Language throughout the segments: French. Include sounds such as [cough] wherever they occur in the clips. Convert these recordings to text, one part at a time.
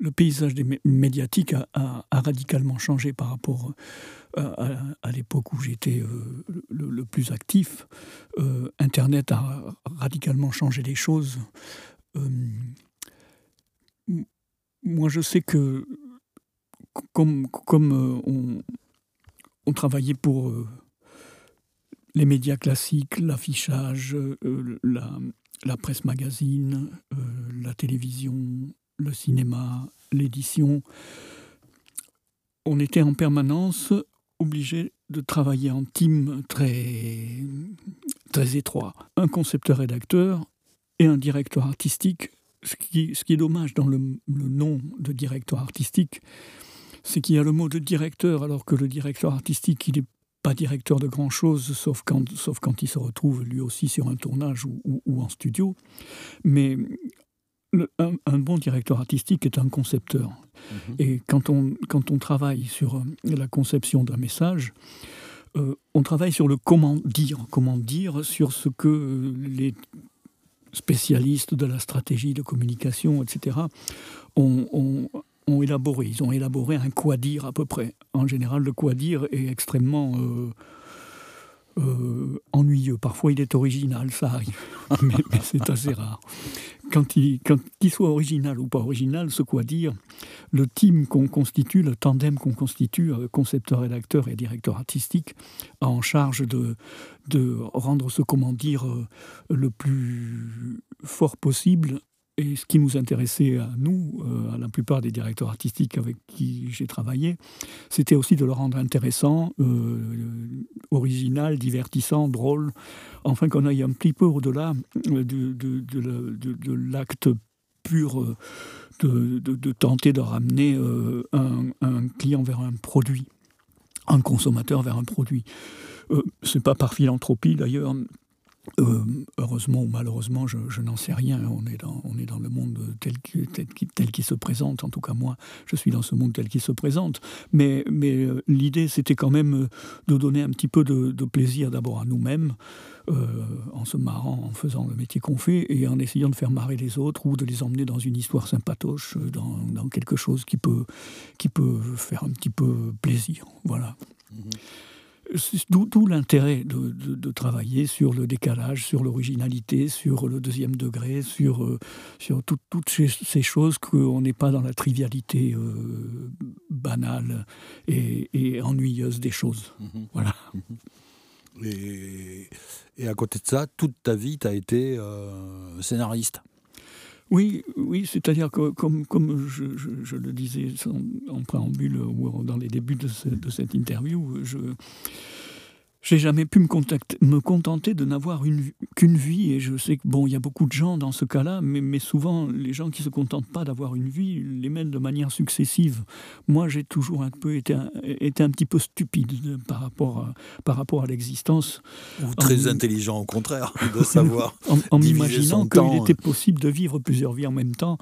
le paysage des médiatiques a, radicalement changé par rapport euh, à, l'époque où j'étais euh, le, plus actif. Euh, Internet a radicalement changé les choses. moi, je sais que comme, on, travaillait pour les médias classiques, l'affichage, la, la, presse magazine, la télévision, le cinéma, l'édition, on était en permanence obligé de travailler en team très, très étroit. Un concepteur-rédacteur et un directeur artistique. Ce qui, ce qui est dommage dans le, nom de directeur artistique, c'est qu'il y a le mot de directeur, alors que le directeur artistique, il n'est pas directeur de grand-chose, sauf quand, sauf quand il se retrouve lui aussi sur un tournage ou, ou en studio. Mais un, bon directeur artistique est un concepteur. Mhm. Et quand on, quand on travaille sur euh, la conception d'un message, euh, on travaille sur le comment dire, comment dire sur ce que les spécialistes de la stratégie de communication, etc., ont, ont, élaboré. Ils ont élaboré un quoi dire à peu près. En général, le quoi dire est extrêmement euh, ennuyeux. Parfois, il est original, ça arrive, [laughs] mais c'est assez rare quand il, qu'il soit original ou pas original, ce quoi dire, le team qu'on constitue, le tandem qu'on constitue, euh, concepteur, rédacteur et directeur artistique, a en charge de, de rendre ce comment dire euh, le plus fort possible et ce qui nous intéressait à nous, euh, à la plupart des directeurs artistiques avec qui j'ai travaillé, c'était aussi de le rendre intéressant, euh, original, divertissant, drôle, enfin qu'on aille un petit peu au-delà euh, de, l'acte pur de, tenter de ramener un, client vers un produit, un consommateur vers un produit. c'est pas par philanthropie d'ailleurs, euh, heureusement ou malheureusement, je, n'en sais rien. On est dans, on est dans le monde tel qu'il tel, qui se présente. En tout cas, moi, je suis dans ce monde tel qu'il se présente. Mais, mais euh, l'idée, c'était quand même euh, de donner un petit peu de, plaisir d'abord à nous-mêmes, en se marrant, en faisant le métier qu'on fait, et en essayant de faire marrer les autres ou de les emmener dans une histoire sympatoche, dans, dans quelque chose qui peut, qui peut faire un petit peu plaisir. Voilà. Mmh D'où l'intérêt de, travailler sur le décalage, sur l'originalité, sur le deuxième degré, sur, euh, sur toutes ces, choses qu'on n'est pas dans la trivialité euh, banale et, ennuyeuse des choses. Mhm. Voilà. Mhm. Et, et, à côté de ça, toute ta vie, tu as été euh, scénariste oui, oui, c'est-à-dire que comme, comme je, le disais en, préambule ou dans les débuts de, de cette interview, je, j'ai jamais pu me, me contenter de n'avoir qu'une vie. Et je sais que bon, il y a beaucoup de gens dans ce cas-là, mais, mais, souvent les gens qui se contentent pas d'avoir une vie les mènent de manière successive. Moi, j'ai toujours un peu été un, été un petit peu stupide par rapport à, par rapport à l'existence. Ou très intelligent au contraire de [laughs] savoir. en, en m'imaginant qu'il était possible de vivre plusieurs vies en même temps.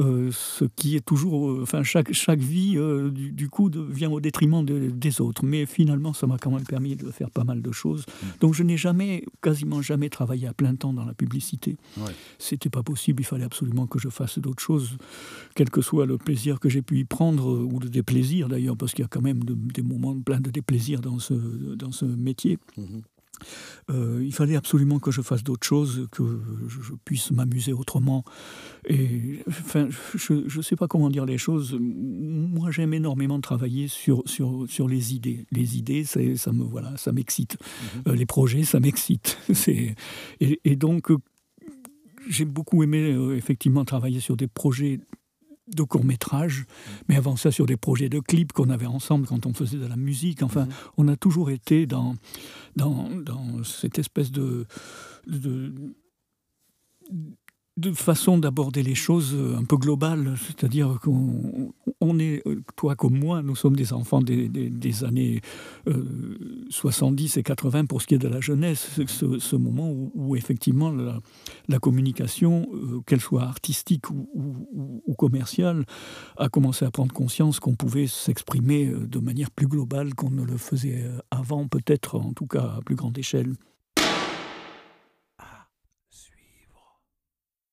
Euh, ce qui est toujours, euh, enfin chaque, chaque vie euh, du, coup vient au détriment des autres. Mais finalement, ça m'a quand même permis de faire pas mal de choses. Mm. Donc je n'ai jamais, quasiment jamais travaillé à plein temps dans la publicité. Ouais. C'était pas possible. Il fallait absolument que je fasse d'autres choses, quel que soit le plaisir que j'ai pu y prendre ou le déplaisir d'ailleurs, parce qu'il y a quand même des moments pleins de déplaisir dans ce dans ce métier. Mm-hmm. Euh, il fallait absolument que je fasse d'autres choses, que je, puisse m'amuser autrement. Et enfin, je ne sais pas comment dire les choses. Moi, j'aime énormément travailler sur, sur, sur les idées. Les idées, ça me voilà, ça m'excite. Mhm. Euh, les projets, ça m'excite. [laughs] et, et, donc, j'ai beaucoup aimé euh, effectivement travailler sur des projets de courts métrages, mais avant ça sur des projets de clips qu'on avait ensemble quand on faisait de la musique. Enfin, mhm. on a toujours été dans, dans, dans cette espèce de, de de façon d'aborder les choses euh, un peu globales, c'est-à-dire qu'on on est, euh, toi comme moi, nous sommes des enfants des, années 70 euh, et 80 pour ce qui est de la jeunesse, ce, moment où, effectivement la, communication, qu'elle soit artistique ou, commerciale, a commencé à prendre conscience qu'on pouvait s'exprimer de manière plus globale qu'on ne le faisait avant, peut-être en tout cas à plus grande échelle.